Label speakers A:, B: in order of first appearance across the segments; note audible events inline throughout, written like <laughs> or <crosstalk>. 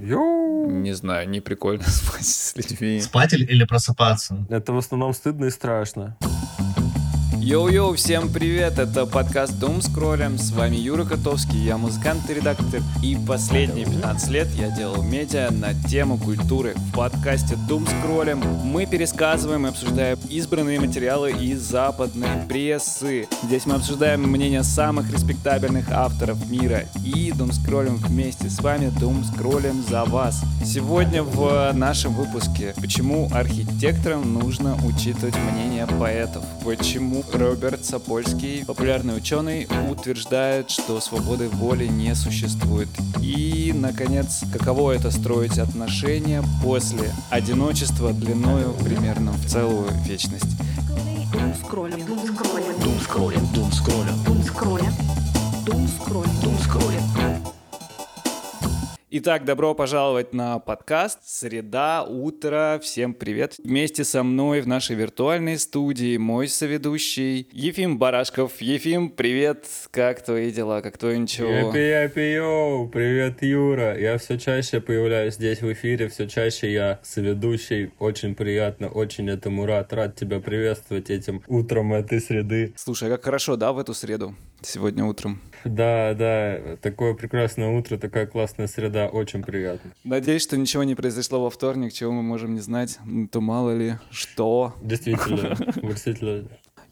A: Йоу!
B: Не знаю, не прикольно <laughs> спать с людьми.
C: Спать или- или просыпаться?
A: Это в основном стыдно и страшно.
B: Йоу-йоу, всем привет! Это подкаст Doom Scroll'ем. С вами Юра Котовский, я музыкант и редактор. И последние 15 лет я делал медиа на тему культуры. В подкасте Doom Scroll'ем мы пересказываем и обсуждаем избранные материалы из западной прессы. Здесь мы обсуждаем мнения самых респектабельных авторов мира. И Doom Scroll'ем вместе с вами Doom Scroll'ем за вас. Сегодня в нашем выпуске Почему архитекторам нужно учитывать мнение поэтов? Почему Роберт Сапольский, популярный ученый, утверждает, что свободы воли не существует? И, наконец, каково это строить отношения после одиночества длиною примерно в целую вечность?
D: Дум скроллим, дум скроллим,
C: Дум скроллим, дум скроллим.
D: дум скроллим, дум скроллим, дум скроллим.
B: Итак, добро пожаловать на подкаст «Среда, утро». Всем привет. Вместе со мной в нашей виртуальной студии мой соведущий Ефим Барашков. Ефим, привет. Как твои дела? Как твое ничего?
A: Япи-япи, йоу! Привет, Юра! Я все чаще появляюсь здесь в эфире, все чаще я соведущий. Очень приятно, очень этому рад. Рад тебя приветствовать этим утром этой среды.
B: Слушай, а как хорошо, да, в эту среду? Сегодня утром.
A: Да, да, такое прекрасное утро, такая классная среда, очень приятно.
B: Надеюсь, что ничего не произошло во вторник, чего мы можем не знать. Ну, То мало ли что.
A: Действительно, <laughs> действительно.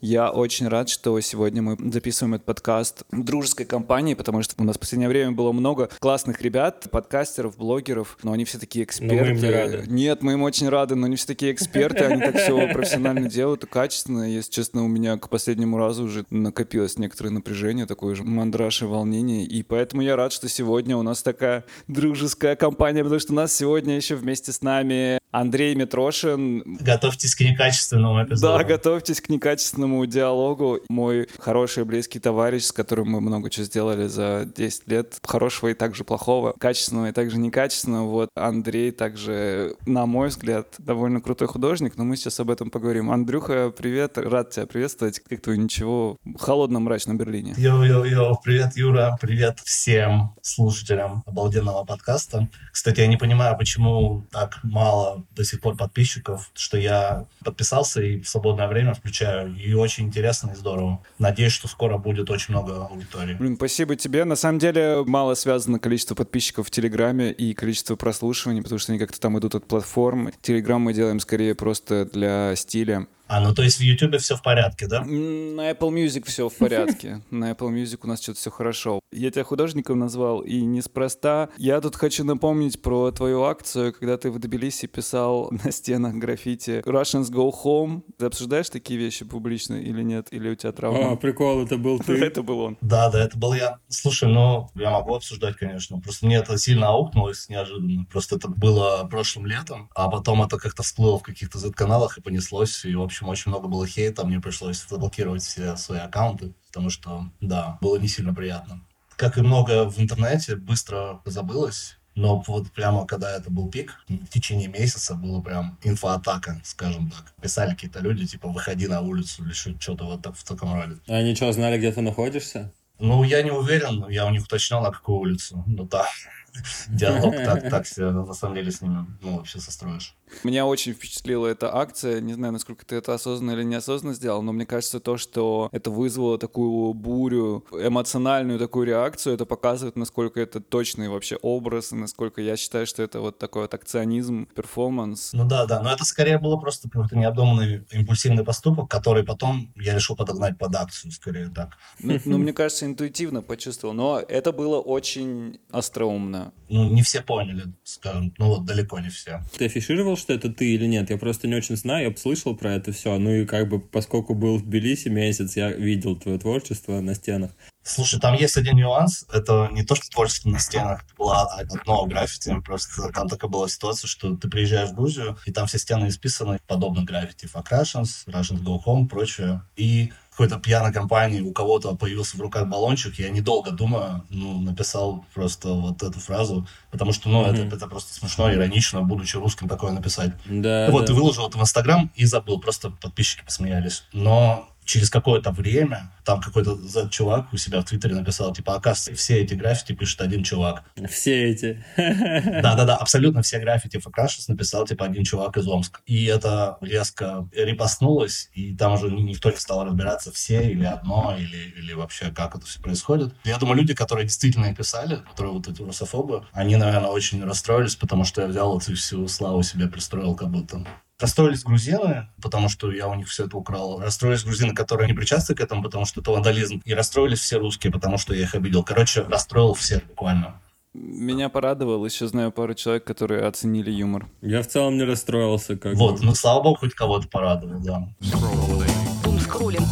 B: Я очень рад, что сегодня мы записываем этот подкаст в дружеской компании, потому что у нас в последнее время было много классных ребят, подкастеров, блогеров, но они все такие эксперты.
A: Но мы им не рады.
B: Нет, мы им очень рады, но они все такие эксперты, они так все профессионально делают и качественно. Если честно, у меня к последнему разу уже накопилось некоторое напряжение, такое же мандраж и волнение, и поэтому я рад, что сегодня у нас такая дружеская компания, потому что у нас сегодня еще вместе с нами Андрей Митрошин,
C: Готовьтесь к некачественному эпизоду.
B: да, готовьтесь к некачественному диалогу. Мой хороший близкий товарищ, с которым мы много чего сделали за 10 лет. Хорошего и также плохого, качественного и также некачественного. Вот Андрей также, на мой взгляд, довольно крутой художник, но мы сейчас об этом поговорим. Андрюха, привет, рад тебя приветствовать. Как твое ничего в холодном мрачном Берлине?
C: Йоу-йоу-йоу, привет, Юра, привет всем слушателям обалденного подкаста. Кстати, я не понимаю, почему так мало до сих пор подписчиков, что я подписался и в свободное время включаю, очень интересно и здорово. Надеюсь, что скоро будет очень много аудитории.
B: Блин, спасибо тебе. На самом деле мало связано количество подписчиков в Телеграме и количество прослушиваний, потому что они как-то там идут от платформ. Телеграм мы делаем скорее просто для стиля.
C: А, ну то есть в Ютубе все в порядке, да?
B: На Apple Music все в порядке. <laughs> На Apple Music у нас что-то все хорошо. Я тебя художником назвал, и неспроста. Я тут хочу напомнить про твою акцию, когда ты в Тбилиси писал <laughs> на стенах граффити «Russians go home». Ты обсуждаешь такие вещи публично или нет? Или у тебя
A: А,
B: травма?
A: прикол, это был <laughs> ты.
B: Это был он.
C: Да, да, это был я. Слушай, ну, я могу обсуждать, конечно. Просто мне это сильно аукнулось неожиданно. Просто это было прошлым летом, а потом это как-то всплыло в каких-то Z-каналах и понеслось. И, в общем, очень много было хейта. Мне пришлось заблокировать все свои аккаунты, потому что, да, было не сильно приятно. Как и многое в интернете, быстро забылось. Но вот прямо когда это был пик, в течение месяца было прям инфоатака, скажем так. Писали какие-то люди, типа, выходи на улицу или что-то вот так, в таком роде.
A: А они что, знали, где ты находишься?
C: Ну, я не уверен, я у них уточнял, на какую улицу. Ну да, <laughs> диалог <laughs> так, так себе, на самом деле, с ними, ну, вообще состроишь.
B: Меня очень впечатлила эта акция. Не знаю, насколько ты это осознанно или неосознанно сделал, но мне кажется, то, что это вызвало такую бурю, эмоциональную такую реакцию, это показывает, насколько это точный вообще образ, и насколько я считаю, что это вот такой вот акционизм, перформанс.
C: Ну да, да, но это скорее было просто какой-то необдуманный импульсивный поступок, который потом я решил подогнать под акцию, скорее так.
B: Ну, ну, мне кажется, интуитивно почувствовал, но это было очень остроумно.
C: Ну, не все поняли, скажем, ну вот далеко не все.
A: Ты афишировал, что это ты или нет? Я просто не очень знаю, я слышал про это все. Ну и как бы, поскольку был в Тбилиси месяц, я видел твое творчество на стенах.
C: Слушай, там есть один нюанс. Это не то, что творчество на стенах. Было одно граффити. Просто там такая была ситуация, что ты приезжаешь в Грузию, и там все стены исписаны подобно граффити. Fuck Russians, Russians Go Home, прочее. И какой-то пьяной компании у кого-то появился в руках баллончик, я недолго думая, ну, написал просто вот эту фразу, потому что, ну, это, это просто смешно, иронично, будучи русским, такое написать.
A: Да,
C: вот,
A: да.
C: и выложил это в Инстаграм и забыл, просто подписчики посмеялись. Но через какое-то время там какой-то чувак у себя в Твиттере написал, типа, оказывается, все эти граффити пишет один чувак.
A: Все эти. <laughs>
C: Да-да-да, абсолютно все граффити Крашес написал, типа, один чувак из Омска. И это резко репостнулось, и там уже никто не стал разбираться, все или одно, или, или вообще как это все происходит. Я думаю, люди, которые действительно писали, которые вот эти русофобы, они, наверное, очень расстроились, потому что я взял эту всю славу себе пристроил как будто. Расстроились грузины, потому что я у них все это украл. Расстроились грузины, которые не причастны к этому, потому что это вандализм. И расстроились все русские, потому что я их обидел. Короче, расстроил всех буквально.
B: Меня порадовал, еще знаю пару человек, которые оценили юмор.
A: Я в целом не расстроился. Как
C: вот, ну слава богу, хоть кого-то порадовал, да.
D: Думскроллинг.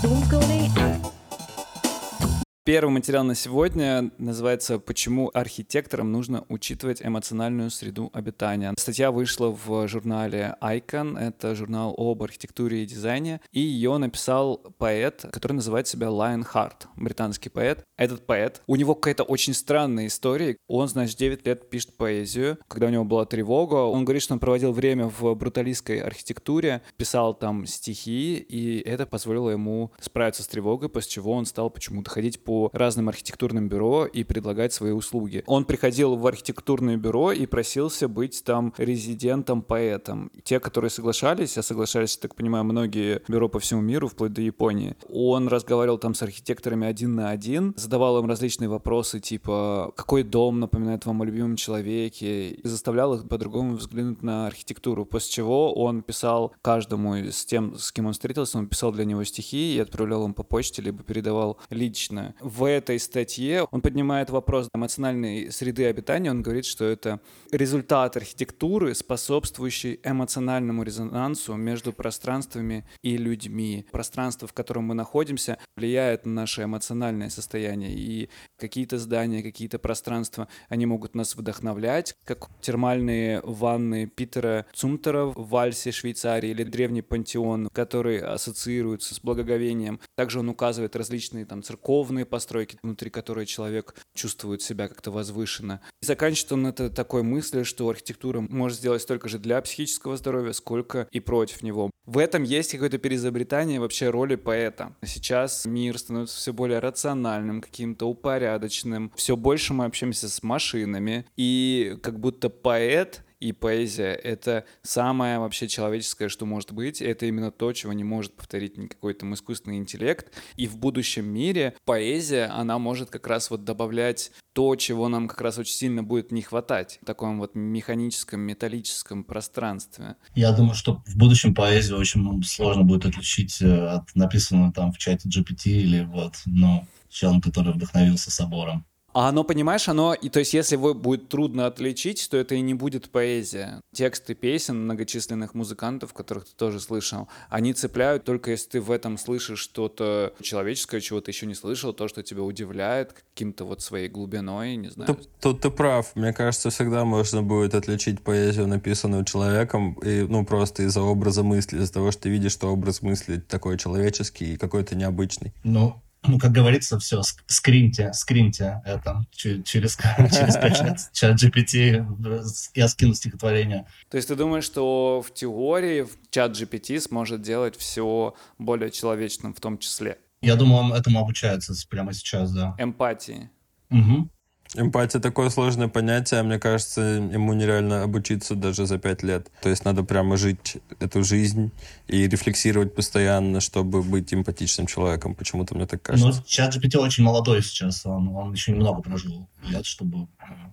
B: Первый материал на сегодня называется «Почему архитекторам нужно учитывать эмоциональную среду обитания». Статья вышла в журнале Icon, это журнал об архитектуре и дизайне, и ее написал поэт, который называет себя Лайон Харт, британский поэт. Этот поэт, у него какая-то очень странная история. Он, значит, 9 лет пишет поэзию, когда у него была тревога. Он говорит, что он проводил время в бруталистской архитектуре, писал там стихи, и это позволило ему справиться с тревогой, после чего он стал почему-то ходить по по разным архитектурным бюро и предлагать свои услуги. Он приходил в архитектурное бюро и просился быть там резидентом-поэтом. Те, которые соглашались, а соглашались, так понимаю, многие бюро по всему миру, вплоть до Японии, он разговаривал там с архитекторами один на один, задавал им различные вопросы, типа, какой дом напоминает вам о любимом человеке, и заставлял их по-другому взглянуть на архитектуру, после чего он писал каждому с тем, с кем он встретился, он писал для него стихи и отправлял им по почте, либо передавал лично в этой статье он поднимает вопрос эмоциональной среды обитания. Он говорит, что это результат архитектуры, способствующий эмоциональному резонансу между пространствами и людьми. Пространство, в котором мы находимся, влияет на наше эмоциональное состояние. И какие-то здания, какие-то пространства, они могут нас вдохновлять, как термальные ванны Питера Цумтера в вальсе Швейцарии или древний пантеон, который ассоциируется с благоговением. Также он указывает различные там церковные постройки, внутри которой человек чувствует себя как-то возвышенно. И заканчивает он это такой мыслью, что архитектура может сделать столько же для психического здоровья, сколько и против него. В этом есть какое-то переизобретание вообще роли поэта. Сейчас мир становится все более рациональным, каким-то упорядоченным. Все больше мы общаемся с машинами, и как будто поэт и поэзия — это самое вообще человеческое, что может быть. Это именно то, чего не может повторить никакой там искусственный интеллект. И в будущем мире поэзия, она может как раз вот добавлять то, чего нам как раз очень сильно будет не хватать в таком вот механическом, металлическом пространстве.
C: Я думаю, что в будущем поэзию очень сложно будет отличить э, от написанного там в чате GPT или вот, ну, человек, который вдохновился собором.
B: А оно, понимаешь, оно, и то есть если его будет трудно отличить, то это и не будет поэзия. Тексты песен многочисленных музыкантов, которых ты тоже слышал, они цепляют только если ты в этом слышишь что-то человеческое, чего ты еще не слышал, то, что тебя удивляет каким-то вот своей глубиной, не знаю.
A: Тут, тут ты прав. Мне кажется, всегда можно будет отличить поэзию, написанную человеком, и, ну, просто из-за образа мысли, из-за того, что ты видишь, что образ мысли такой человеческий и какой-то необычный.
C: Ну, ну, как говорится, все, скриньте, скриньте это через, <laughs> через чат, чат GPT, я скину стихотворение.
B: То есть ты думаешь, что в теории чат GPT сможет делать все более человечным в том числе?
C: Я думаю, он этому обучается прямо сейчас, да.
B: Эмпатии.
C: Угу.
A: Эмпатия такое сложное понятие, мне кажется, ему нереально обучиться даже за пять лет. То есть надо прямо жить эту жизнь и рефлексировать постоянно, чтобы быть эмпатичным человеком. Почему-то мне так кажется.
C: Ну, чат GPT очень молодой сейчас, он, он еще немного прожил лет, чтобы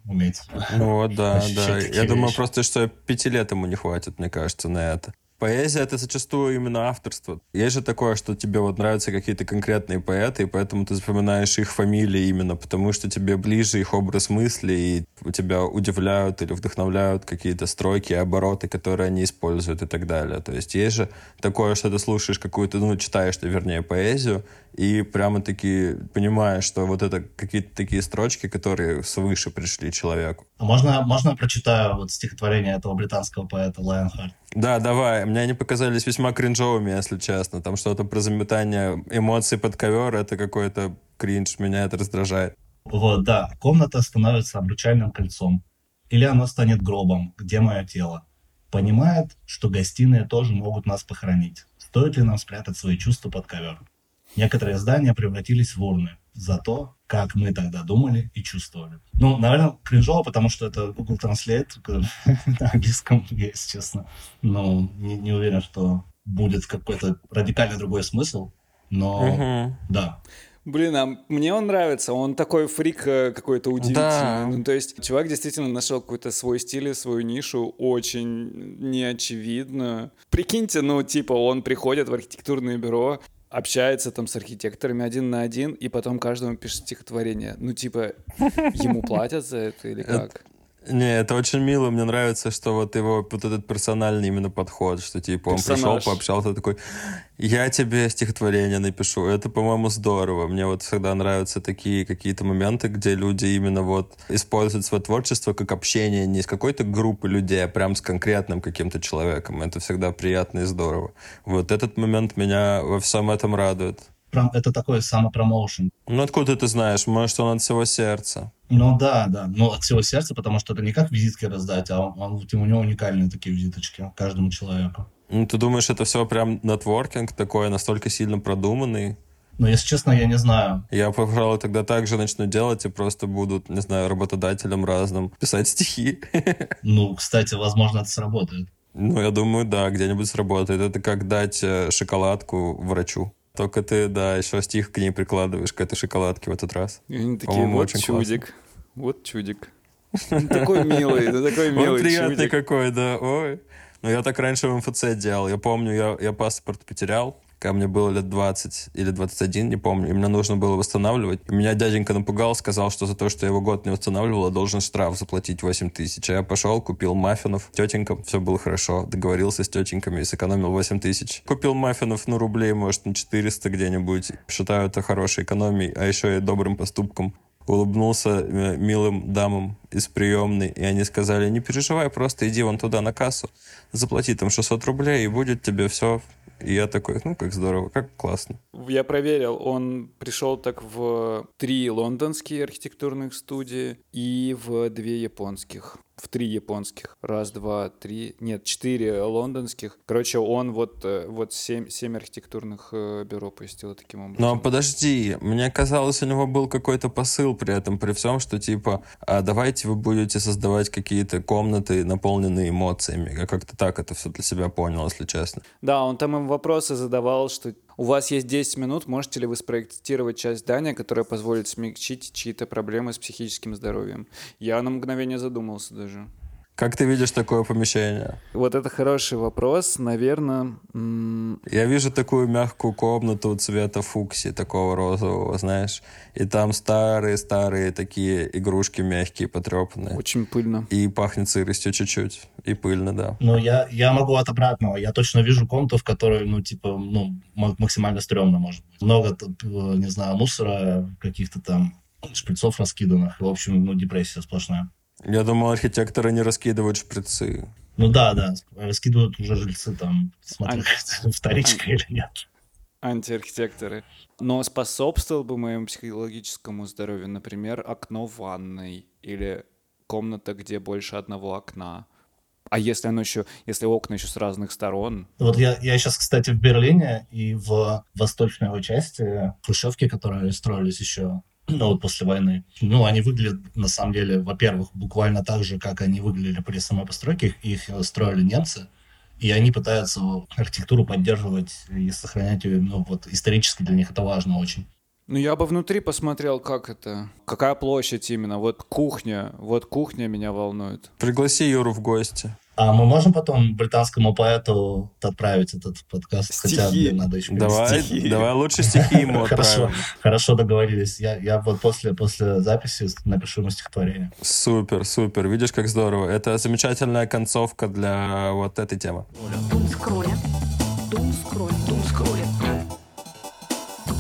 C: уметь.
A: Ну вот, да, да. Я думаю просто, что пяти лет ему не хватит, мне кажется, на это. Поэзия — это зачастую именно авторство. Есть же такое, что тебе вот нравятся какие-то конкретные поэты, и поэтому ты запоминаешь их фамилии именно потому, что тебе ближе их образ мысли, и у тебя удивляют или вдохновляют какие-то строки, обороты, которые они используют и так далее. То есть есть же такое, что ты слушаешь какую-то, ну, читаешь ты, вернее, поэзию, и прямо-таки понимаешь, что вот это какие-то такие строчки, которые свыше пришли человеку.
C: А можно, можно прочитаю вот стихотворение этого британского поэта Лайонхарта?
A: Да, давай. Мне они показались весьма кринжовыми, если честно. Там что-то про заметание эмоций под ковер, это какой-то кринж, меня это раздражает.
C: Вот, да. Комната становится обручальным кольцом. Или она станет гробом, где мое тело. Понимает, что гостиные тоже могут нас похоронить. Стоит ли нам спрятать свои чувства под ковер? некоторые здания превратились в урны за то, как мы тогда думали и чувствовали. Ну, наверное, кринжово, потому что это Google Translate на <laughs> английском, <laughs> если честно. Но не, не уверен, что будет какой-то радикально другой смысл. Но
A: Мгм.
C: да,
B: Блин, а мне он нравится, он такой фрик э, какой-то удивительный.
A: Да.
B: Ну, то есть чувак действительно нашел какой-то свой стиль и свою нишу, очень неочевидно. Прикиньте, ну, типа, он приходит в архитектурное бюро, общается там с архитекторами один на один, и потом каждому пишет стихотворение. Ну, типа, ему <laughs> платят за это или как?
A: Не, это очень мило. Мне нравится, что вот его вот этот персональный именно подход, что типа он пришел, пообщался, такой, я тебе стихотворение напишу. Это, по-моему, здорово. Мне вот всегда нравятся такие какие-то моменты, где люди именно вот используют свое творчество как общение не с какой-то группой людей, а прям с конкретным каким-то человеком. Это всегда приятно и здорово. Вот этот момент меня во всем этом радует.
C: Это такой самопромоушен.
A: Ну, откуда ты знаешь? Может, он от всего сердца.
C: Ну да, да, но от всего сердца, потому что это не как визитки раздать, а он, он- у него уникальные такие визиточки каждому человеку.
A: Ну, ты думаешь, это все прям нетворкинг такой, настолько сильно продуманный?
C: Но, если честно, я не знаю.
A: Я, пожалуй, тогда так же начну делать и просто буду, не знаю, работодателям разным писать стихи. <laughs>
C: Ну, кстати, возможно, это сработает.
A: Ну, я думаю, да, где-нибудь сработает. Это как дать э, шоколадку врачу. Только ты, да, еще стих к ней прикладываешь, к этой шоколадке в этот раз.
B: И они такие, вот
A: очень классно.
B: чудик, вот чудик. Ну, Такой милый, ну такой
A: Он
B: милый
A: приятный
B: чудик.
A: какой, да, ой. Ну, я так раньше в МФЦ делал. Я помню, я, я паспорт потерял, когда мне было лет 20 или 21, не помню, и мне нужно было восстанавливать. И меня дяденька напугал, сказал, что за то, что я его год не восстанавливал, я должен штраф заплатить 8 тысяч. А я пошел, купил маффинов тетенькам, все было хорошо, договорился с тетеньками и сэкономил 8 тысяч. Купил маффинов, ну, рублей, может, на 400 где-нибудь. Считаю это хорошей экономией, а еще и добрым поступком улыбнулся э, милым дамам из приемной, и они сказали, не переживай, просто иди вон туда на кассу, заплати там 600 рублей, и будет тебе все. И я такой, ну, как здорово, как классно.
B: Я проверил, он пришел так в три лондонские архитектурных студии и в две японских. В три японских. Раз, два, три. Нет, четыре лондонских. Короче, он вот, э, вот семь, семь архитектурных э, бюро посетил таким образом.
A: Но подожди, мне казалось, у него был какой-то посыл при этом, при всем, что типа, а давайте вы будете создавать какие-то комнаты, наполненные эмоциями. Я как-то так это все для себя понял, если честно.
B: Да, он там им вопросы задавал, что у вас есть 10 минут, можете ли вы спроектировать часть здания, которая позволит смягчить чьи-то проблемы с психическим здоровьем? Я на мгновение задумался даже.
A: Как ты видишь такое помещение?
B: Вот это хороший вопрос, наверное.
A: Я вижу такую мягкую комнату цвета фукси, такого розового, знаешь. И там старые-старые такие игрушки мягкие, потрепанные.
B: Очень пыльно.
A: И пахнет сыростью чуть-чуть. И пыльно, да.
C: Но я, я могу от обратного. Я точно вижу комнату, в которой, ну, типа, ну, м- максимально стрёмно может быть. Много, тут, э, не знаю, мусора, каких-то там шприцов раскиданных. В общем, ну, депрессия сплошная.
A: Я думал, архитекторы не раскидывают шприцы.
C: Ну да, да, раскидывают уже жильцы там, смотря
B: Ань. <laughs>
C: вторичка или нет.
B: Антиархитекторы. Но способствовал бы моему психологическому здоровью, например, окно в ванной или комната, где больше одного окна. А если оно еще, если окна еще с разных сторон,
C: Вот я, я сейчас, кстати, в Берлине и в восточной его части хрущевки, которые строились еще ну, вот после войны, ну, они выглядят, на самом деле, во-первых, буквально так же, как они выглядели при самой постройке. Их, э, строили немцы, и они пытаются архитектуру поддерживать и сохранять ее, ну, вот, исторически для них это важно очень.
B: Ну, я бы внутри посмотрел, как это. Какая площадь именно. Вот кухня. Вот кухня меня волнует.
A: Пригласи Юру в гости.
C: А мы можем потом британскому поэту отправить этот подкаст? Хотя,
B: Стихи.
C: блин, надо еще
A: Давай,
B: Стихи.
A: давай лучше стихи ему <laughs>
C: Хорошо, хорошо договорились. Я, я вот после, после записи напишу ему стихотворение.
A: Супер, супер. Видишь, как здорово. Это замечательная концовка для вот этой темы.
D: Тумскроля. Тумскроля. Тумскроля.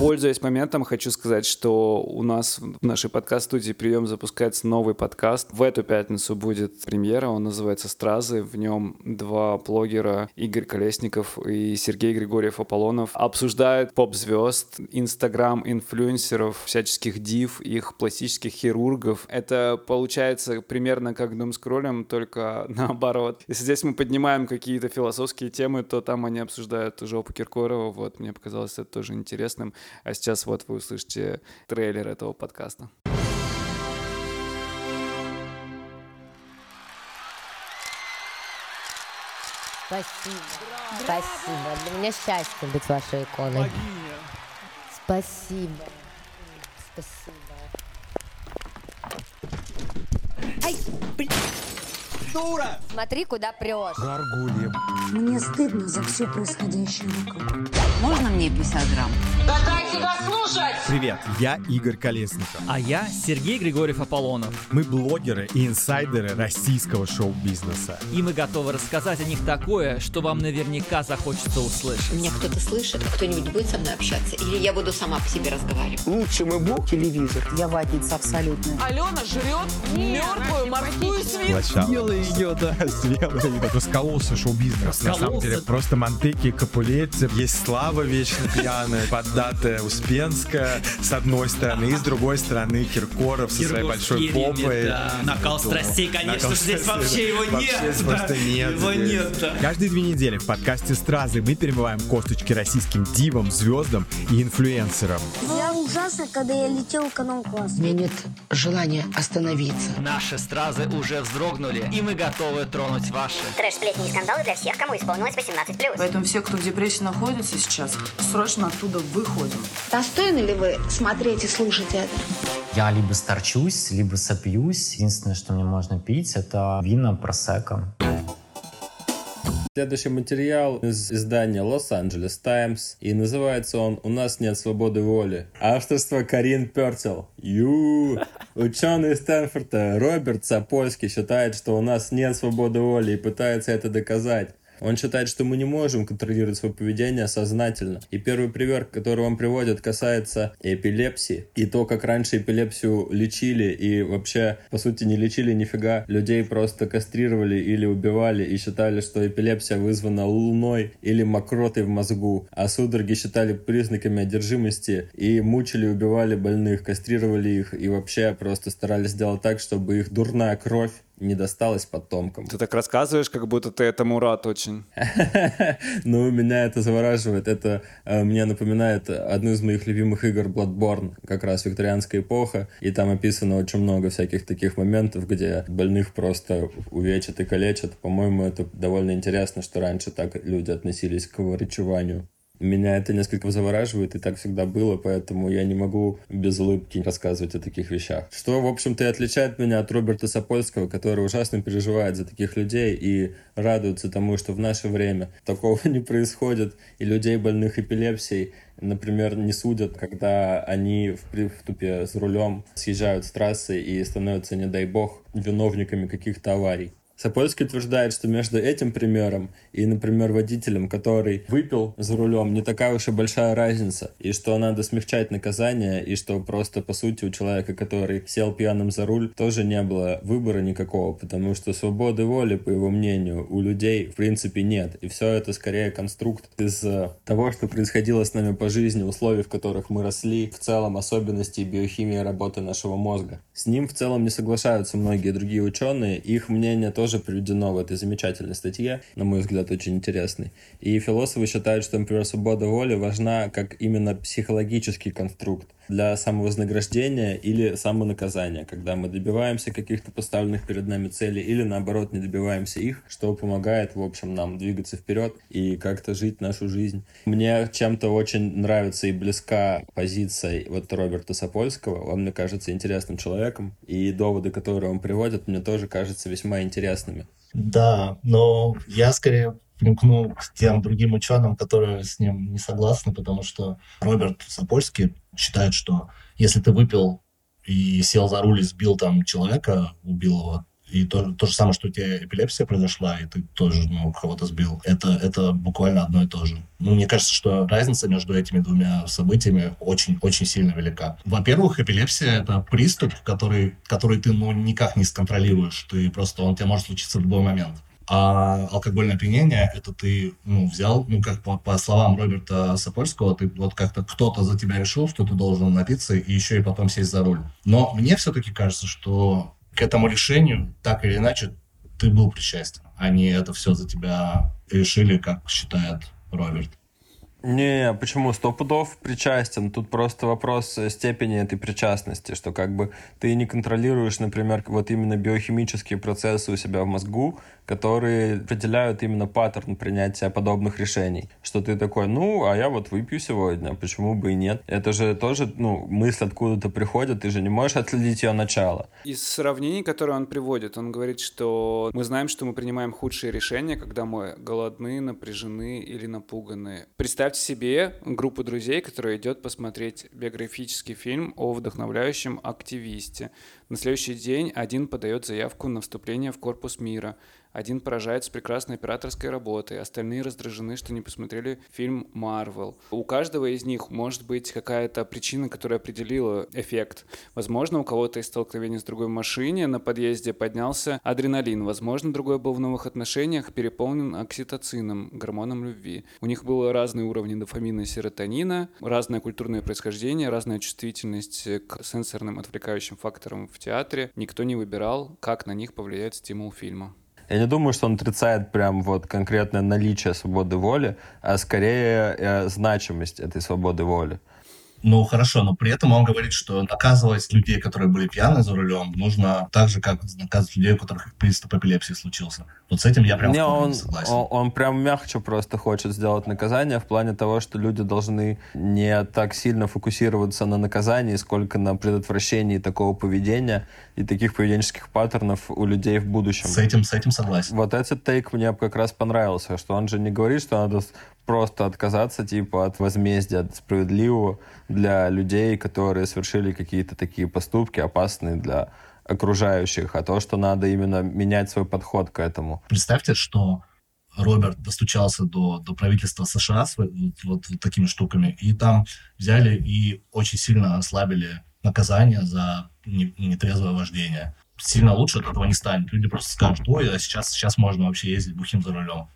B: Пользуясь моментом, хочу сказать, что у нас в нашей подкаст-студии «Прием» запускается новый подкаст. В эту пятницу будет премьера, он называется «Стразы». В нем два блогера, Игорь Колесников и Сергей Григорьев Аполлонов, обсуждают поп-звезд, инстаграм-инфлюенсеров, всяческих див, их пластических хирургов. Это получается примерно как Дом скроллем, только <laughs> наоборот. Если здесь мы поднимаем какие-то философские темы, то там они обсуждают жопу Киркорова. Вот, мне показалось это тоже интересным. А сейчас вот вы услышите трейлер этого подкаста.
E: Спасибо. Спасибо. Для меня счастье быть вашей иконой. Спасибо. Спасибо. Ай, блин. Дура! Смотри, куда прешь.
F: Мне стыдно за все происходящее вокруг.
D: Можно мне 50 грамм?
G: Привет, я Игорь Колесников.
H: А я Сергей Григорьев Аполлонов.
G: Мы блогеры и инсайдеры российского шоу-бизнеса.
H: И мы готовы рассказать о них такое, что вам наверняка захочется услышать.
D: Меня кто-то слышит? Кто-нибудь будет со мной общаться? Или я буду сама по себе разговаривать?
F: Я ватница абсолютная.
I: Алена жрет мертвую морскую свинку.
G: Съела ее, да. <laughs> Съела ее. Раскололся шоу-бизнес. На самом деле, просто Монтеки, Капулетти. Есть Слава вечно пьяная, поддатая Успенская с одной стороны, и с другой стороны Киркоров со своей большой попой.
H: Накал страстей, конечно, здесь вообще его нет.
G: просто нет.
H: Его нет.
G: Каждые две недели в подкасте «Стразы» мы перебываем косточки российским дивам, звездам и инфлюенсерам.
F: Я ужасно, когда я летел в эконом-класс.
D: У меня нет желания остановиться.
H: Наши стразы уже вздрогнули, и мы готовы тронуть ваши.
E: Трэш, сплетни и скандалы для всех, кому исполнилось 18+.
I: Поэтому все, кто в депрессии находится сейчас, срочно оттуда выходим.
F: Достойны ли вы смотреть и слушать это?
J: Я либо старчусь, либо сопьюсь. Единственное, что мне можно пить, это вина просека.
A: Следующий материал из издания Los-Angeles Times, и называется он «У нас нет свободы воли». Авторство Карин Пертел. Ю! Ученый Стэнфорда Роберт Сапольский считает, что у нас нет свободы воли и пытается это доказать. Он считает, что мы не можем контролировать свое поведение сознательно. И первый пример, который он приводит, касается эпилепсии. И то, как раньше эпилепсию лечили и вообще, по сути, не лечили нифига. Людей просто кастрировали или убивали и считали, что эпилепсия вызвана луной или мокротой в мозгу. А судороги считали признаками одержимости и мучили убивали больных, кастрировали их и вообще просто старались сделать так, чтобы их дурная кровь не досталась потомкам.
B: Ты так рассказываешь, как будто ты этому рад очень. <laughs>
A: Ну, меня это завораживает. Это э, мне напоминает одну из моих любимых игр Bloodborne, как раз викторианская эпоха. И там описано очень много всяких таких моментов, где больных просто увечат и калечат. По-моему, это довольно интересно, что раньше так люди относились к врачеванию. Меня это несколько завораживает, и так всегда было, поэтому я не могу без улыбки рассказывать о таких вещах. Что, в общем-то, и отличает меня от Роберта Сапольского, который ужасно переживает за таких людей и радуется тому, что в наше время <laughs> такого не происходит, и людей, больных эпилепсией, например, не судят, когда они в приступе с рулем съезжают с трассы и становятся, не дай бог, виновниками каких-то аварий. Сапольский утверждает, что между этим примером и, например, водителем, который выпил за рулем, не такая уж и большая разница, и что надо смягчать наказание, и что просто, по сути, у человека, который сел пьяным за руль, тоже не было выбора никакого, потому что свободы воли, по его мнению, у людей, в принципе, нет. И все это скорее конструкт из э, того, что происходило с нами по жизни, условий, в которых мы росли, в целом особенности биохимии работы нашего мозга. С ним в целом не соглашаются многие другие ученые, их мнение тоже приведено в этой замечательной статье, на мой взгляд, очень интересной. И философы считают, что, например, свобода воли важна как именно психологический конструкт для самовознаграждения или самонаказания, когда мы добиваемся каких-то поставленных перед нами целей или, наоборот, не добиваемся их, что помогает, в общем, нам двигаться вперед и как-то жить нашу жизнь. Мне чем-то очень нравится и близка позиция вот Роберта Сапольского. Он мне кажется интересным человеком, и доводы, которые он приводит, мне тоже кажутся весьма интересными.
C: Да, но я скорее примкну к тем другим ученым, которые с ним не согласны, потому что Роберт Сапольский считает, что если ты выпил и сел за руль и сбил там человека, убил его, и то, то же самое, что у тебя эпилепсия произошла, и ты тоже ну, кого-то сбил, это, это буквально одно и то же. Ну, мне кажется, что разница между этими двумя событиями очень-очень сильно велика. Во-первых, эпилепсия — это приступ, который, который ты ну, никак не сконтролируешь. Ты просто, он тебе может случиться в любой момент. А алкогольное опьянение, это ты, ну, взял, ну, как по, по словам Роберта Сапольского, ты вот как-то кто-то за тебя решил, что ты должен напиться и еще и потом сесть за руль. Но мне все-таки кажется, что к этому решению, так или иначе, ты был причастен, а не это все за тебя решили, как считает Роберт.
A: Не, почему? Сто пудов причастен. Тут просто вопрос степени этой причастности, что как бы ты не контролируешь, например, вот именно биохимические процессы у себя в мозгу, которые определяют именно паттерн принятия подобных решений. Что ты такой, ну, а я вот выпью сегодня, почему бы и нет? Это же тоже, ну, мысль откуда-то приходит, ты же не можешь отследить ее начало.
B: Из сравнений, которые он приводит, он говорит, что мы знаем, что мы принимаем худшие решения, когда мы голодны, напряжены или напуганы. Представьте себе группу друзей, которая идет посмотреть биографический фильм о вдохновляющем активисте. На следующий день один подает заявку на вступление в корпус мира – один поражается прекрасной операторской работой, остальные раздражены, что не посмотрели фильм «Марвел». У каждого из них может быть какая-то причина, которая определила эффект. Возможно, у кого-то из столкновения с другой машине на подъезде поднялся адреналин. Возможно, другой был в новых отношениях переполнен окситоцином, гормоном любви. У них было разные уровни дофамина и серотонина, разное культурное происхождение, разная чувствительность к сенсорным отвлекающим факторам в театре. Никто не выбирал, как на них повлияет стимул фильма.
A: Я не думаю, что он отрицает прям вот конкретное наличие свободы воли, а скорее э, значимость этой свободы воли.
C: Ну, хорошо, но при этом он говорит, что наказывать людей, которые были пьяны за рулем, нужно так же, как наказывать людей, у которых приступ эпилепсии случился. Вот с этим я прям
A: не, он, согласен. Он, он прям мягче просто хочет сделать наказание в плане того, что люди должны не так сильно фокусироваться на наказании, сколько на предотвращении такого поведения и таких поведенческих паттернов у людей в будущем.
C: С этим, с этим согласен.
A: Вот этот тейк мне как раз понравился, что он же не говорит, что надо просто отказаться типа от возмездия, от справедливого для людей, которые совершили какие-то такие поступки опасные для окружающих, а то, что надо именно менять свой подход к этому.
C: Представьте, что Роберт достучался до, до правительства США с вот, вот, такими штуками, и там взяли и очень сильно ослабили наказание за нетрезвое вождение. Сильно лучше от этого не станет. Люди просто скажут, ой, а сейчас, сейчас можно вообще ездить бухим за рулем.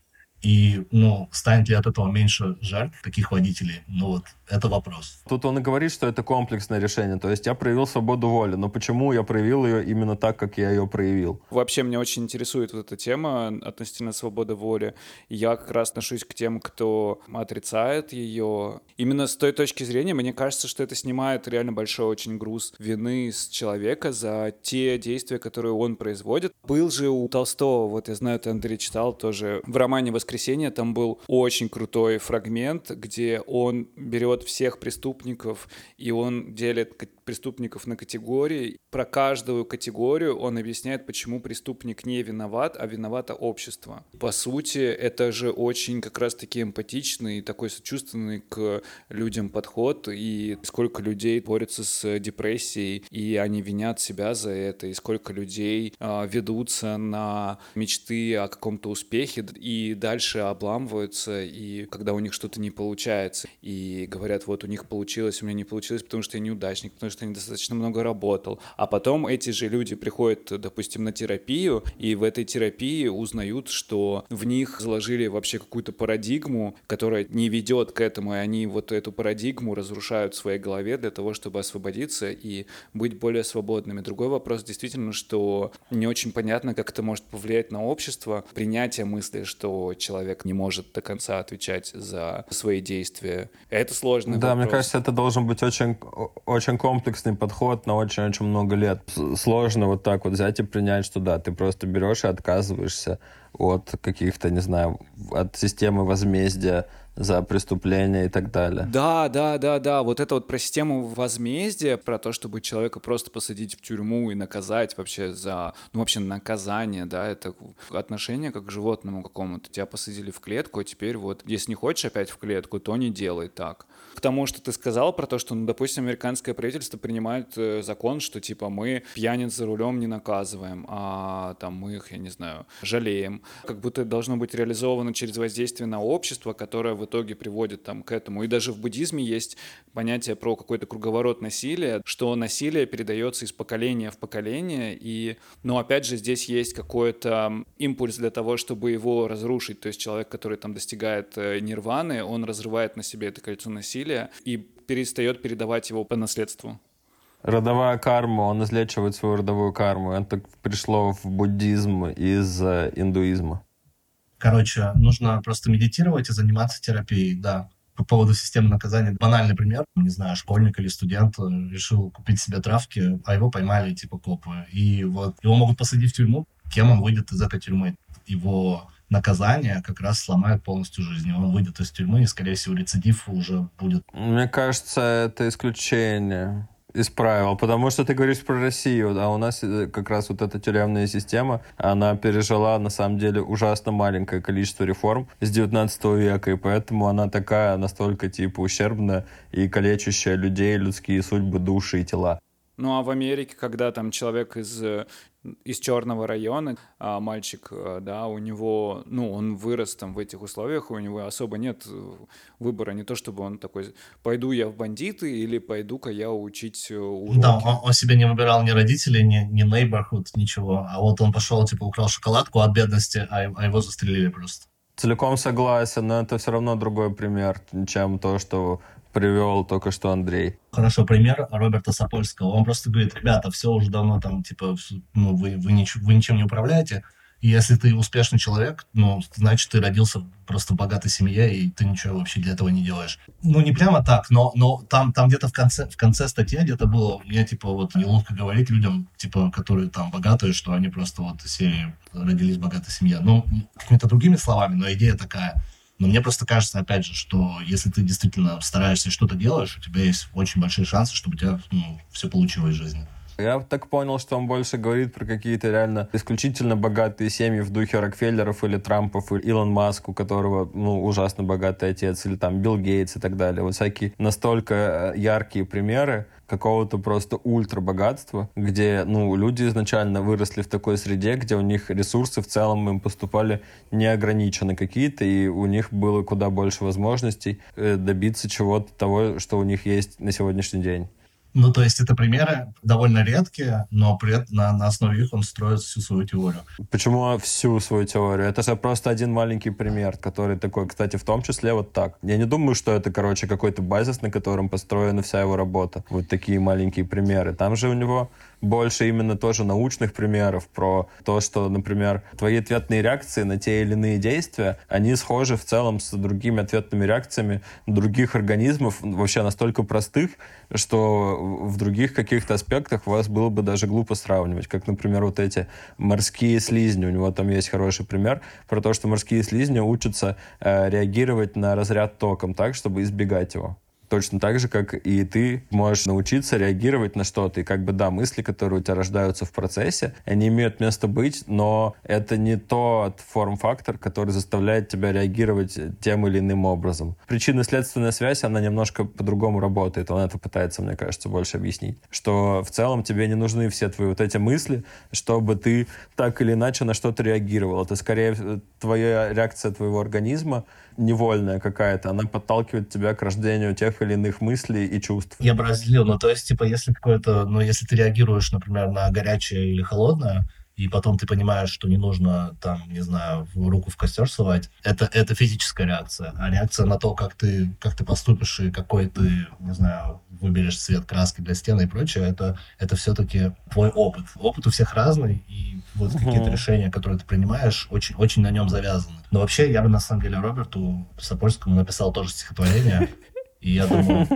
C: И, ну, станет ли от этого меньше жертв таких водителей? Ну вот, это вопрос.
A: Тут он и говорит, что это комплексное решение. То есть я проявил свободу воли, но почему я проявил ее именно так, как я ее проявил?
B: Вообще меня очень интересует вот эта тема относительно свободы воли. Я как раз отношусь к тем, кто отрицает ее. Именно с той точки зрения, мне кажется, что это снимает реально большой очень груз вины с человека за те действия, которые он производит. Был же у Толстого, вот я знаю, ты, Андрей, читал тоже в романе «Воскресенье», там был очень крутой фрагмент, где он берет берет всех преступников, и он делит преступников на категории. Про каждую категорию он объясняет, почему преступник не виноват, а виновато общество. По сути, это же очень как раз-таки эмпатичный, такой сочувственный к людям подход, и сколько людей борются с депрессией, и они винят себя за это, и сколько людей э, ведутся на мечты о каком-то успехе, и дальше обламываются, и когда у них что-то не получается, и говорят, вот у них получилось, у меня не получилось, потому что я неудачник, потому что я недостаточно много работал. А потом эти же люди приходят, допустим, на терапию, и в этой терапии узнают, что в них заложили вообще какую-то парадигму, которая не ведет к этому, и они вот эту парадигму разрушают в своей голове для того, чтобы освободиться и быть более свободными. Другой вопрос действительно, что не очень понятно, как это может повлиять на общество, принятие мысли, что человек не может до конца отвечать за свои действия. Это сложный
A: да,
B: вопрос.
A: мне кажется, это должен быть очень, очень комплексный подход на очень-очень много лет. Сложно вот так вот взять и принять, что да, ты просто берешь и отказываешься от каких-то, не знаю, от системы возмездия за преступления и так далее.
B: Да, да, да, да. Вот это вот про систему возмездия, про то, чтобы человека просто посадить в тюрьму и наказать вообще за, ну вообще наказание, да, это отношение как к животному какому-то. Тебя посадили в клетку, а теперь вот, если не хочешь опять в клетку, то не делай так. К тому, что ты сказал про то, что, ну, допустим, американское правительство принимает э, закон, что типа мы пьяниц за рулем не наказываем, а там мы их, я не знаю, жалеем. Как будто должно быть реализовано через воздействие на общество, которое в итоге приводит там к этому. И даже в буддизме есть понятие про какой-то круговорот насилия, что насилие передается из поколения в поколение, и, но опять же здесь есть какой-то импульс для того, чтобы его разрушить, то есть человек, который там достигает э, нирваны, он разрывает на себе это кольцо насилия и перестает передавать его по наследству
A: родовая карма, он излечивает свою родовую карму. Это пришло в буддизм из э, индуизма.
C: Короче, нужно просто медитировать и заниматься терапией, да. по поводу системы наказания. Банальный пример. Не знаю, школьник или студент решил купить себе травки, а его поймали типа копы. И вот его могут посадить в тюрьму. Кем он выйдет из этой тюрьмы? Его наказание как раз сломает полностью жизнь. Он выйдет из тюрьмы, и, скорее всего, рецидив уже будет.
A: Мне кажется, это исключение из правил, потому что ты говоришь про Россию, а у нас э, как раз вот эта тюремная система, она пережила на самом деле ужасно маленькое количество реформ с 19 века, и поэтому она такая настолько типа ущербная и калечащая людей, людские судьбы, души и тела.
B: Ну а в Америке, когда там человек из э, из черного района, а мальчик, э, да, у него, ну, он вырос там в этих условиях, у него особо нет э, выбора, не то чтобы он такой, пойду я в бандиты или пойду-ка я учить уроки.
C: Да, он, он себе не выбирал ни родителей, ни, ни neighborhood, ничего, а вот он пошел, типа, украл шоколадку от бедности, а, а его застрелили просто.
A: Целиком согласен, но это все равно другой пример, чем то, что привел только что Андрей.
C: Хорошо, пример Роберта Сапольского. Он просто говорит, ребята, все уже давно там, типа, ну, вы, вы, нич- вы ничем не управляете, и если ты успешный человек, ну, значит, ты родился просто в богатой семье, и ты ничего вообще для этого не делаешь. Ну, не прямо так, но, но там, там где-то в конце, в конце статьи где-то было, мне, типа, вот неловко говорить людям, типа, которые там богатые, что они просто вот серии родились в богатой семье. Ну, какими-то другими словами, но идея такая – но мне просто кажется, опять же, что если ты действительно стараешься и что-то делаешь, у тебя есть очень большие шансы, чтобы у тебя ну, все получилось в жизни.
A: Я так понял, что он больше говорит про какие-то реально исключительно богатые семьи в духе Рокфеллеров или Трампов, или Илон Маск, у которого ну, ужасно богатый отец, или там Билл Гейтс и так далее. Вот всякие настолько э, яркие примеры, какого-то просто ультра богатства, где, ну, люди изначально выросли в такой среде, где у них ресурсы в целом им поступали неограниченно какие-то, и у них было куда больше возможностей э, добиться чего-то того, что у них есть на сегодняшний день.
C: Ну, то есть это примеры довольно редкие, но при этом на, на основе их он строит всю свою теорию.
A: Почему всю свою теорию? Это же просто один маленький пример, который такой, кстати, в том числе вот так. Я не думаю, что это, короче, какой-то базис, на котором построена вся его работа. Вот такие маленькие примеры. Там же у него больше именно тоже научных примеров про то, что, например, твои ответные реакции на те или иные действия, они схожи в целом с другими ответными реакциями других организмов, вообще настолько простых, что в других каких-то аспектах вас было бы даже глупо сравнивать. Как, например, вот эти морские слизни. У него там есть хороший пример про то, что морские слизни учатся э, реагировать на разряд током так, чтобы избегать его точно так же, как и ты можешь научиться реагировать на что-то. И как бы, да, мысли, которые у тебя рождаются в процессе, они имеют место быть, но это не тот форм-фактор, который заставляет тебя реагировать тем или иным образом. Причинно-следственная связь, она немножко по-другому работает. Он это пытается, мне кажется, больше объяснить. Что в целом тебе не нужны все твои вот эти мысли, чтобы ты так или иначе на что-то реагировал. Это скорее твоя реакция твоего организма, невольная какая-то, она подталкивает тебя к рождению тех или иных мыслей и чувств.
C: Я бы разделил, ну то есть, типа, если какое-то, ну если ты реагируешь, например, на горячее или холодное, и потом ты понимаешь, что не нужно там, не знаю, руку в костер совать, это, это физическая реакция. А реакция на то, как ты, как ты поступишь и какой ты, не знаю, выберешь цвет краски для стены и прочее, это, это все-таки твой опыт. Опыт у всех разный, и вот uh-huh. какие-то решения, которые ты принимаешь, очень, очень на нем завязаны. Но вообще, я бы на самом деле Роберту Сапольскому написал тоже стихотворение, и я думаю,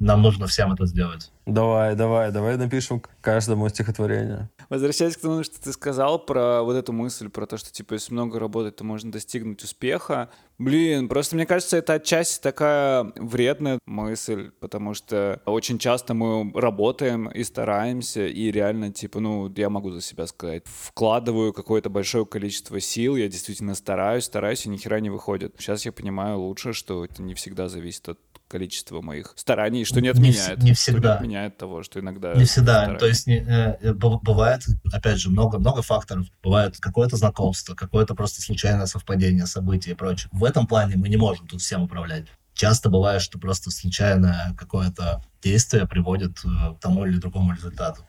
C: нам нужно всем это сделать.
A: Давай, давай, давай напишем каждому стихотворение.
B: Возвращаясь к тому, что ты сказал про вот эту мысль, про то, что, типа, если много работать, то можно достигнуть успеха. Блин, просто мне кажется, это отчасти такая вредная мысль, потому что очень часто мы работаем и стараемся, и реально, типа, ну, я могу за себя сказать, вкладываю какое-то большое количество сил, я действительно стараюсь, стараюсь, и ни хера не выходит. Сейчас я понимаю лучше, что это не всегда зависит от количество моих стараний, что не отменяет.
C: Не, не всегда.
B: Не отменяет того, что иногда...
C: Не всегда. Стараюсь. То есть не, э, э бывает, опять же, много-много факторов. Бывает какое-то знакомство, какое-то просто случайное совпадение событий и прочее. В этом плане мы не можем тут всем управлять. Часто бывает, что просто случайное какое-то действие приводит э, к тому или другому результату.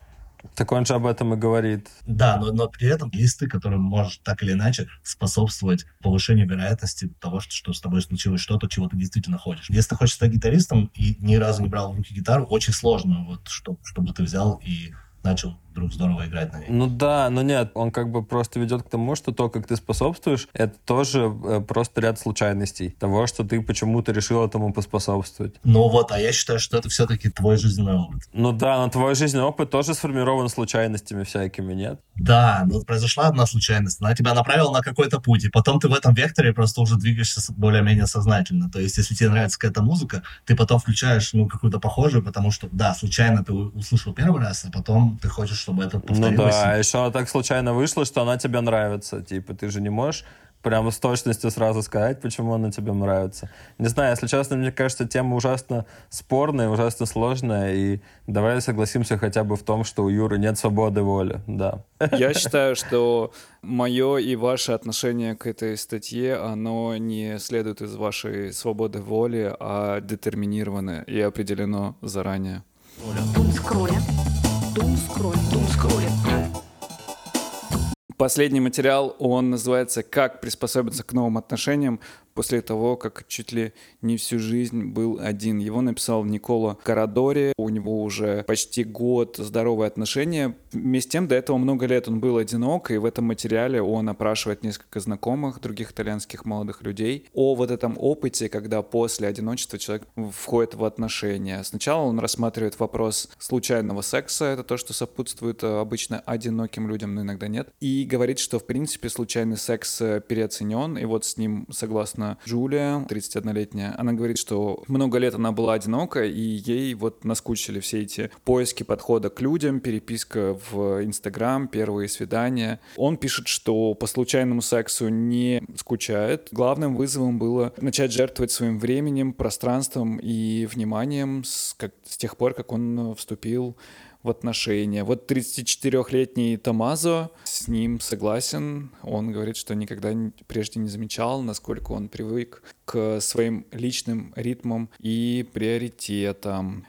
A: Так он же об этом и говорит.
C: Да, но, но при этом есть ты, который может так или иначе способствовать повышению вероятности того, что, что с тобой случилось что-то, чего ты действительно хочешь. Если ты хочешь стать гитаристом и ни разу не брал в руки гитару, очень сложно, вот, что, чтобы ты взял и начал вдруг здорово играть на ней.
A: Ну да, но нет, он как бы просто ведет к тому, что то, как ты способствуешь, это тоже э, просто ряд случайностей. Того, что ты почему-то решил этому поспособствовать.
C: Ну вот, а я считаю, что это все-таки твой жизненный опыт.
A: Ну да, но твой жизненный опыт тоже сформирован случайностями всякими, нет?
C: Да, но произошла одна случайность, она тебя направила на какой-то путь, и потом ты в этом векторе просто уже двигаешься более-менее сознательно. То есть, если тебе нравится какая-то музыка, ты потом включаешь ну, какую-то похожую, потому что, да, случайно ты услышал первый раз, а потом ты хочешь, чтобы это повторилось.
A: Ну да, а еще так случайно вышло, что она тебе нравится. Типа, ты же не можешь прямо с точностью сразу сказать, почему она тебе нравится. Не знаю, если честно, мне кажется, тема ужасно спорная, ужасно сложная, и давай согласимся хотя бы в том, что у Юры нет свободы воли, да.
B: Я считаю, что мое и ваше отношение к этой статье, оно не следует из вашей свободы воли, а детерминировано и определено заранее.
I: Дум скролля.
B: Последний материал, он называется «Как приспособиться к новым отношениям после того, как чуть ли не всю жизнь был один. Его написал Никола Карадори. У него уже почти год здоровые отношения. Вместе с тем, до этого много лет он был одинок, и в этом материале он опрашивает несколько знакомых других итальянских молодых людей о вот этом опыте, когда после одиночества человек входит в отношения. Сначала он рассматривает вопрос случайного секса, это то, что сопутствует э, обычно одиноким людям, но иногда нет, и говорит, что в принципе случайный секс э, переоценен, и вот с ним согласно собственно, Джулия, 31-летняя, она говорит, что много лет она была одинока, и ей вот наскучили все эти поиски подхода к людям, переписка в Инстаграм, первые свидания. Он пишет, что по случайному сексу не скучает. Главным вызовом было начать жертвовать своим временем, пространством и вниманием с, как, с тех пор, как он вступил в отношения. Вот 34-летний Томазо, с ним согласен. Он говорит, что никогда прежде не замечал, насколько он привык к своим личным ритмам и приоритетам.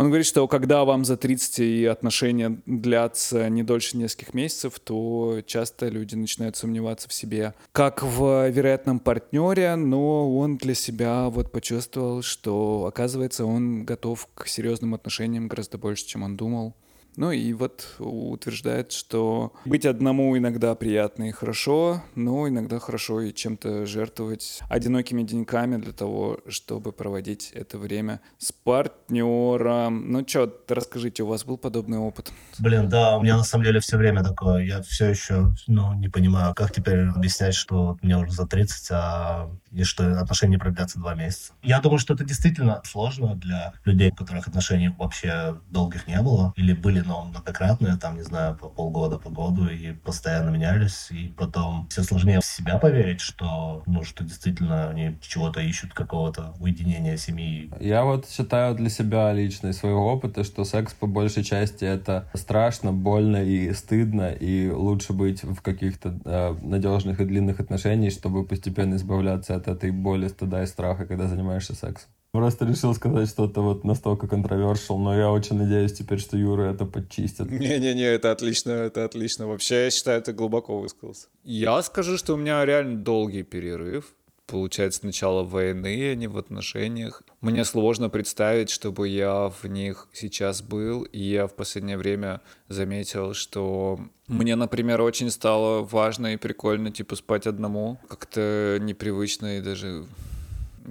B: Он говорит, что когда вам за 30 и отношения длятся не дольше нескольких месяцев, то часто люди начинают сомневаться в себе, как в вероятном партнере, но он для себя вот почувствовал, что оказывается он готов к серьезным отношениям гораздо больше, чем он думал. Ну и вот утверждает, что быть одному иногда приятно и хорошо, но иногда хорошо и чем-то жертвовать одинокими деньками для того, чтобы проводить это время с партнером. Ну что, расскажите, у вас был подобный опыт?
C: Блин, да, у меня на самом деле все время такое. Я все еще, ну, не понимаю, как теперь объяснять, что мне уже за 30, а и что отношения продлятся два месяца. Я думаю, что это действительно сложно для людей, у которых отношений вообще долгих не было, или были, но многократные, там, не знаю, по полгода, по году, и постоянно менялись, и потом все сложнее в себя поверить, что, ну, что действительно они чего-то ищут, какого-то уединения семьи.
A: Я вот считаю для себя лично из своего опыта, что секс по большей части это страшно, больно и стыдно, и лучше быть в каких-то э, надежных и длинных отношениях, чтобы постепенно избавляться от этой боли, стыда и страха, когда занимаешься сексом. Просто решил сказать что-то вот настолько контровершил, но я очень надеюсь теперь, что Юра это подчистит.
B: Не-не-не, это отлично, это отлично. Вообще, я считаю, это глубоко высказался. Я скажу, что у меня реально долгий перерыв. Получается, начало войны, а не в отношениях. Мне сложно представить, чтобы я в них сейчас был, и я в последнее время заметил, что мне, например, очень стало важно и прикольно, типа, спать одному. Как-то непривычно и даже,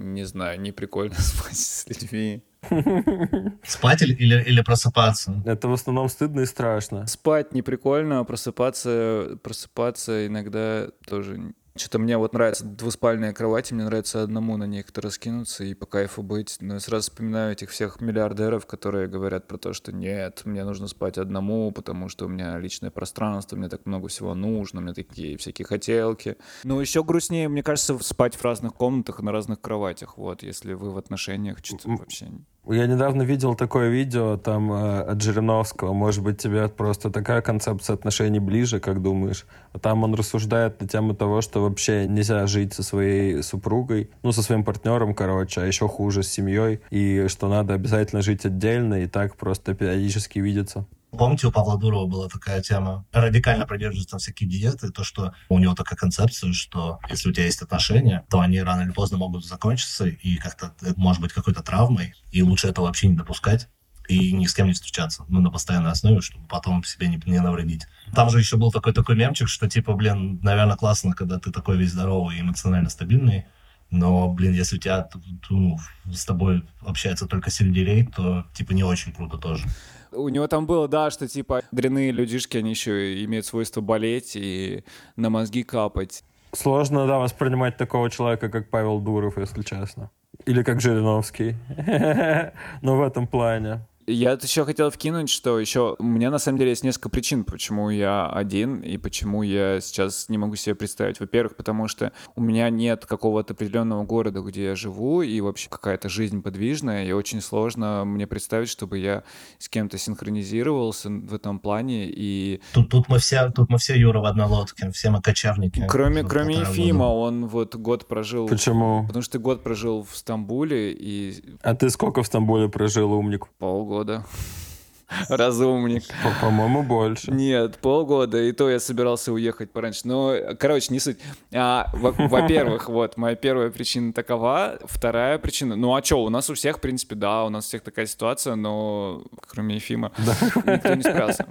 B: не знаю, не прикольно <laughs> спать с людьми.
C: Спать или, или, или просыпаться?
A: Это в основном стыдно и страшно.
B: Спать не прикольно, а просыпаться, просыпаться иногда тоже что-то мне вот нравится двуспальная кровать, мне нравится одному на них-то раскинуться и по кайфу быть. Но я сразу вспоминаю этих всех миллиардеров, которые говорят про то, что нет, мне нужно спать одному, потому что у меня личное пространство, мне так много всего нужно, у меня такие всякие хотелки. Но еще грустнее, мне кажется, спать в разных комнатах и на разных кроватях. Вот, если вы в отношениях, что-то вообще
A: я недавно видел такое видео там э, от Жириновского. Может быть, тебе просто такая концепция отношений ближе, как думаешь? Там он рассуждает на тему того, что вообще нельзя жить со своей супругой, ну, со своим партнером, короче, а еще хуже с семьей, и что надо обязательно жить отдельно и так просто периодически видеться.
C: Помните, у Павла Дурова была такая тема? Радикально придерживается всякие диеты, то, что у него такая концепция, что если у тебя есть отношения, то они рано или поздно могут закончиться, и как-то может быть какой-то травмой, и лучше это вообще не допускать. и ни с кем не встречаться, ну, на постоянной основе, чтобы потом себе не, не навредить. Там же еще был такой такой мемчик, что типа, блин, наверное, классно, когда ты такой весь здоровый и эмоционально стабильный, но, блин, если у тебя ну, с тобой общается только сельдерей, то типа не очень круто тоже.
B: У него там было, да, что типа дряные людишки, они еще имеют свойство болеть и на мозги капать.
A: Сложно, да, воспринимать такого человека, как Павел Дуров, если честно. Или как Жириновский. <laughs> Но в этом плане.
B: Я еще хотел вкинуть, что еще у меня на самом деле есть несколько причин, почему я один и почему я сейчас не могу себе представить. Во-первых, потому что у меня нет какого-то определенного города, где я живу, и вообще какая-то жизнь подвижная, и очень сложно мне представить, чтобы я с кем-то синхронизировался в этом плане. И
C: тут, тут мы все, тут мы все Юра в одной лодке, все мы кочевники.
B: Кроме, кроме Ефима, года. он вот год прожил.
A: Почему?
B: Потому что ты год прожил в Стамбуле и.
A: А ты сколько в Стамбуле прожил, умник?
B: Полгода полгода. Разумник.
A: По-моему, больше.
B: Нет, полгода, и то я собирался уехать пораньше. Но, короче, не суть. А, во-первых, вот, моя первая причина такова. Вторая причина, ну а что, у нас у всех, в принципе, да, у нас у всех такая ситуация, но кроме Ефима никто не справился.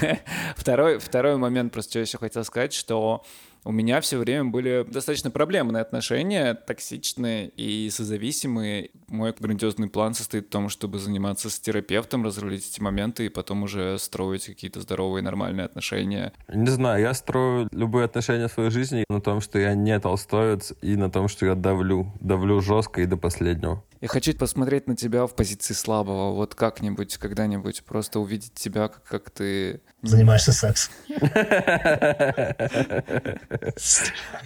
B: <laughs> Второй, второй момент, просто что я еще хотел сказать, что у меня все время были достаточно проблемные отношения, токсичные и созависимые. Мой грандиозный план состоит в том, чтобы заниматься с терапевтом, разрулить эти моменты и потом уже строить какие-то здоровые, нормальные отношения.
A: Не знаю, я строю любые отношения в своей жизни на том, что я не толстоец, и на том, что я давлю. Давлю жестко и до последнего.
B: Я хочу посмотреть на тебя в позиции слабого, вот как-нибудь, когда-нибудь, просто увидеть тебя, как, как ты...
C: Занимаешься сексом. <laughs>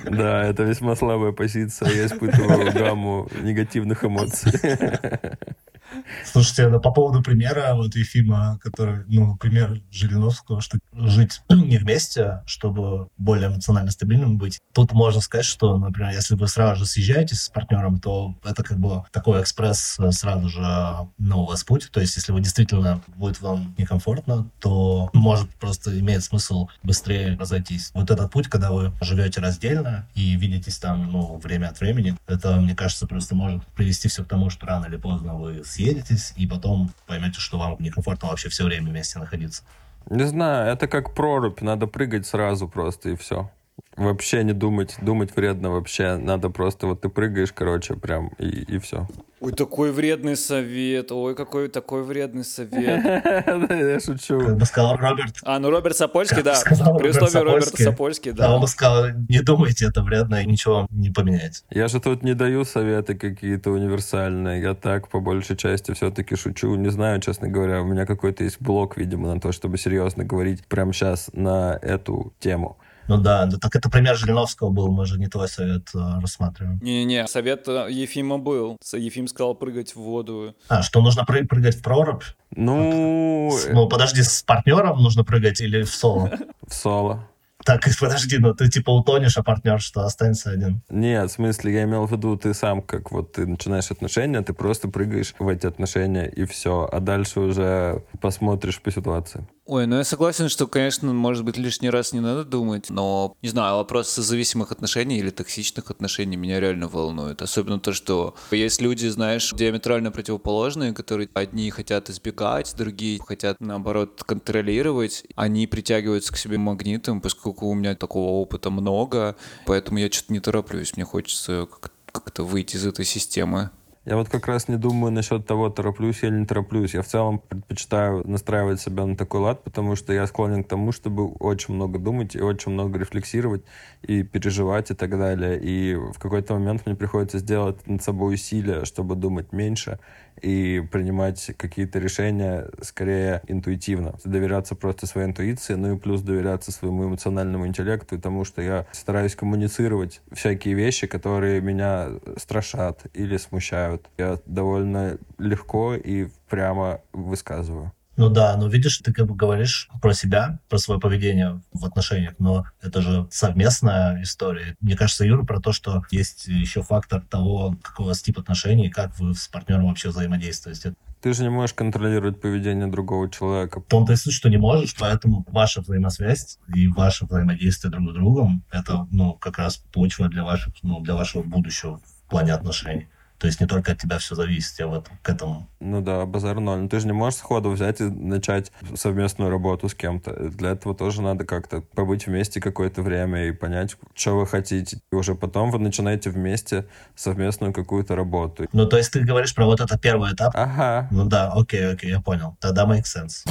A: Да, это весьма слабая позиция. Я испытываю гамму негативных эмоций. <laughs>
C: Слушайте, ну, по поводу примера вот Ефима, который, ну, пример Жириновского, что жить <clears throat> не вместе, чтобы более эмоционально стабильным быть. Тут можно сказать, что, например, если вы сразу же съезжаетесь с партнером, то это как бы такой экспресс э, сразу же, ну, у вас путь. То есть, если вы действительно будет вам некомфортно, то может просто имеет смысл быстрее разойтись. Вот этот путь, когда вы живете раздельно и видитесь там, ну, время от времени, это, мне кажется, просто может привести все к тому, что рано или поздно вы съедете съедетесь, и потом поймете, что вам некомфортно вообще все время вместе находиться.
A: Не знаю, это как прорубь, надо прыгать сразу просто и все. Вообще не думать, думать вредно вообще. Надо просто, вот ты прыгаешь, короче, прям, и, и все.
B: Ой, такой вредный совет. Ой, какой такой вредный совет. <laughs>
A: Я шучу.
C: Как бы сказал Роберт.
B: А, ну Роберт Сапольский, да. При условии Роберта Сапольский, да.
C: А он бы сказал, не думайте, это вредно, и ничего не поменяется.
A: Я же тут не даю советы какие-то универсальные. Я так, по большей части, все-таки шучу. Не знаю, честно говоря, у меня какой-то есть блок, видимо, на то, чтобы серьезно говорить прямо сейчас на эту тему.
C: Ну да, да, так это пример Жириновского был, мы же не твой совет э, рассматриваем.
B: Не-не, совет Ефима был. Ефим сказал прыгать в воду.
C: А, что нужно пры- прыгать в прорубь?
A: Ну...
C: Ну, подожди, с партнером нужно прыгать или в соло?
A: В соло.
C: Так, <laughs> подожди, ну ты типа утонешь, а партнер что, останется один?
A: Нет, в смысле, я имел в виду, ты сам, как вот ты начинаешь отношения, ты просто прыгаешь в эти отношения, и все. А дальше уже посмотришь по ситуации.
B: Ой, ну я согласен, что, конечно, может быть, лишний раз не надо думать, но, не знаю, вопрос созависимых отношений или токсичных отношений меня реально волнует. Особенно то, что есть люди, знаешь, диаметрально противоположные, которые одни хотят избегать, другие хотят, наоборот, контролировать. Они притягиваются к себе магнитом, поскольку у меня такого опыта много, поэтому я что-то не тороплюсь. Мне хочется как-то выйти из этой системы.
A: Я вот как раз не думаю насчет того, тороплюсь я или не тороплюсь. Я в целом предпочитаю настраивать себя на такой лад, потому что я склонен к тому, чтобы очень много думать и очень много рефлексировать и переживать и так далее. И в какой-то момент мне приходится сделать над собой усилия, чтобы думать меньше и принимать какие-то решения скорее интуитивно. Доверяться просто своей интуиции, ну и плюс доверяться своему эмоциональному интеллекту и тому, что я стараюсь коммуницировать всякие вещи, которые меня страшат или смущают. Я довольно легко и прямо высказываю.
C: Ну да, но видишь, ты как бы говоришь про себя, про свое поведение в отношениях, но это же совместная история. Мне кажется, Юра, про то, что есть еще фактор того, какого у тип отношений, как вы с партнером вообще взаимодействуете.
A: Ты же не можешь контролировать поведение другого человека.
C: В том-то и суть, что не можешь, поэтому ваша взаимосвязь и ваше взаимодействие друг с другом — это, ну, как раз почва для, ваших, ну, для вашего будущего в плане отношений. То есть не только от тебя все зависит, я в этом, к этому.
A: Ну да, базар ноль. Но ты же не можешь сходу взять и начать совместную работу с кем-то. Для этого тоже надо как-то побыть вместе какое-то время и понять, что вы хотите. И уже потом вы начинаете вместе совместную какую-то работу.
C: Ну, то есть ты говоришь про вот этот первый этап?
A: Ага.
C: Ну да, окей, окей, я понял. Тогда make sense.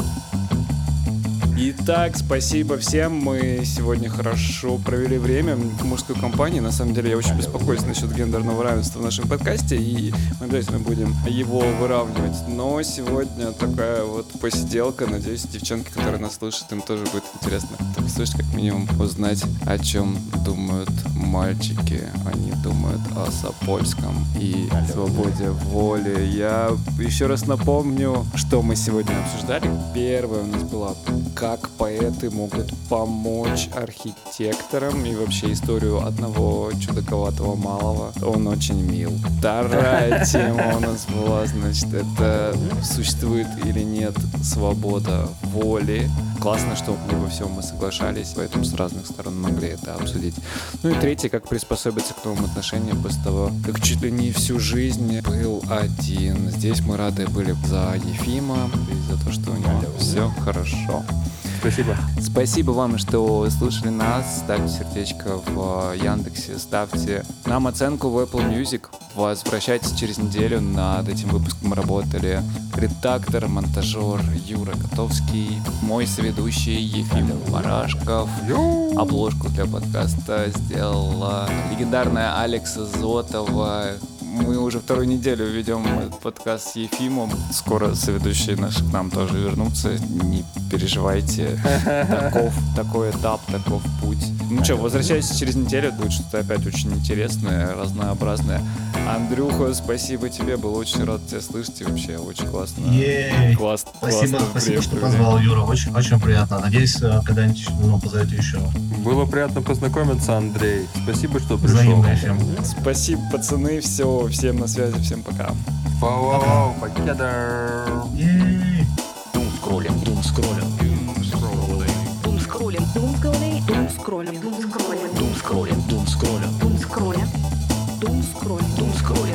B: Итак, спасибо всем. Мы сегодня хорошо провели время в мужской компании. На самом деле я очень беспокоюсь насчет гендерного равенства в нашем подкасте, и мы обязательно будем его выравнивать. Но сегодня такая вот посиделка. Надеюсь, девчонки, которые нас слушают, им тоже будет интересно послушать, как минимум, узнать, о чем думают мальчики. Они думают о Сапольском и свободе воли. Я еще раз напомню, что мы сегодня обсуждали. Первое у нас было как поэты могут помочь архитекторам и вообще историю одного чудаковатого малого. Он очень мил. Вторая тема у нас была, значит, это существует или нет свобода воли. Классно, что во всем мы соглашались, поэтому с разных сторон могли это обсудить. Ну и третье, как приспособиться к новым отношениям после того, как чуть ли не всю жизнь был один. Здесь мы рады были за Ефима и за то, что у него все хорошо.
A: Спасибо.
B: Спасибо вам, что слушали нас. Ставьте сердечко в Яндексе, ставьте нам оценку в Apple Music. Возвращайтесь через неделю. Над этим выпуском работали редактор, монтажер Юра Котовский, мой соведущий Ефим Барашков. Обложку для подкаста сделала легендарная Алекса Зотова, мы уже вторую неделю ведем подкаст с Ефимом. Скоро соведущие наши к нам тоже вернутся. Не переживайте. Таков, такой этап, таков путь. Ну что, возвращайтесь через неделю. Будет что-то опять очень интересное, разнообразное. Андрюха, спасибо тебе. Был очень рад тебя слышать. И вообще очень классно.
C: Ей.
B: Класс,
C: Спасибо,
B: классно
C: спасибо, что позвал, Юра. Очень, очень приятно. Надеюсь, э, когда-нибудь ну, позовете еще.
A: Было приятно познакомиться, Андрей. Спасибо, что пришел.
C: Взаимно.
B: Спасибо, пацаны. Все, всем на связи, всем пока.
A: Вау, покеда.
C: Ей.
K: Дум скроллим, дум скроллим.
I: Дум скроллим, дум скроллим, дум скроллим, дум скроллим,
K: Дум скроллим, дум скроллим.
I: дум скроллим, дум скроллим,
K: Дум скроллим.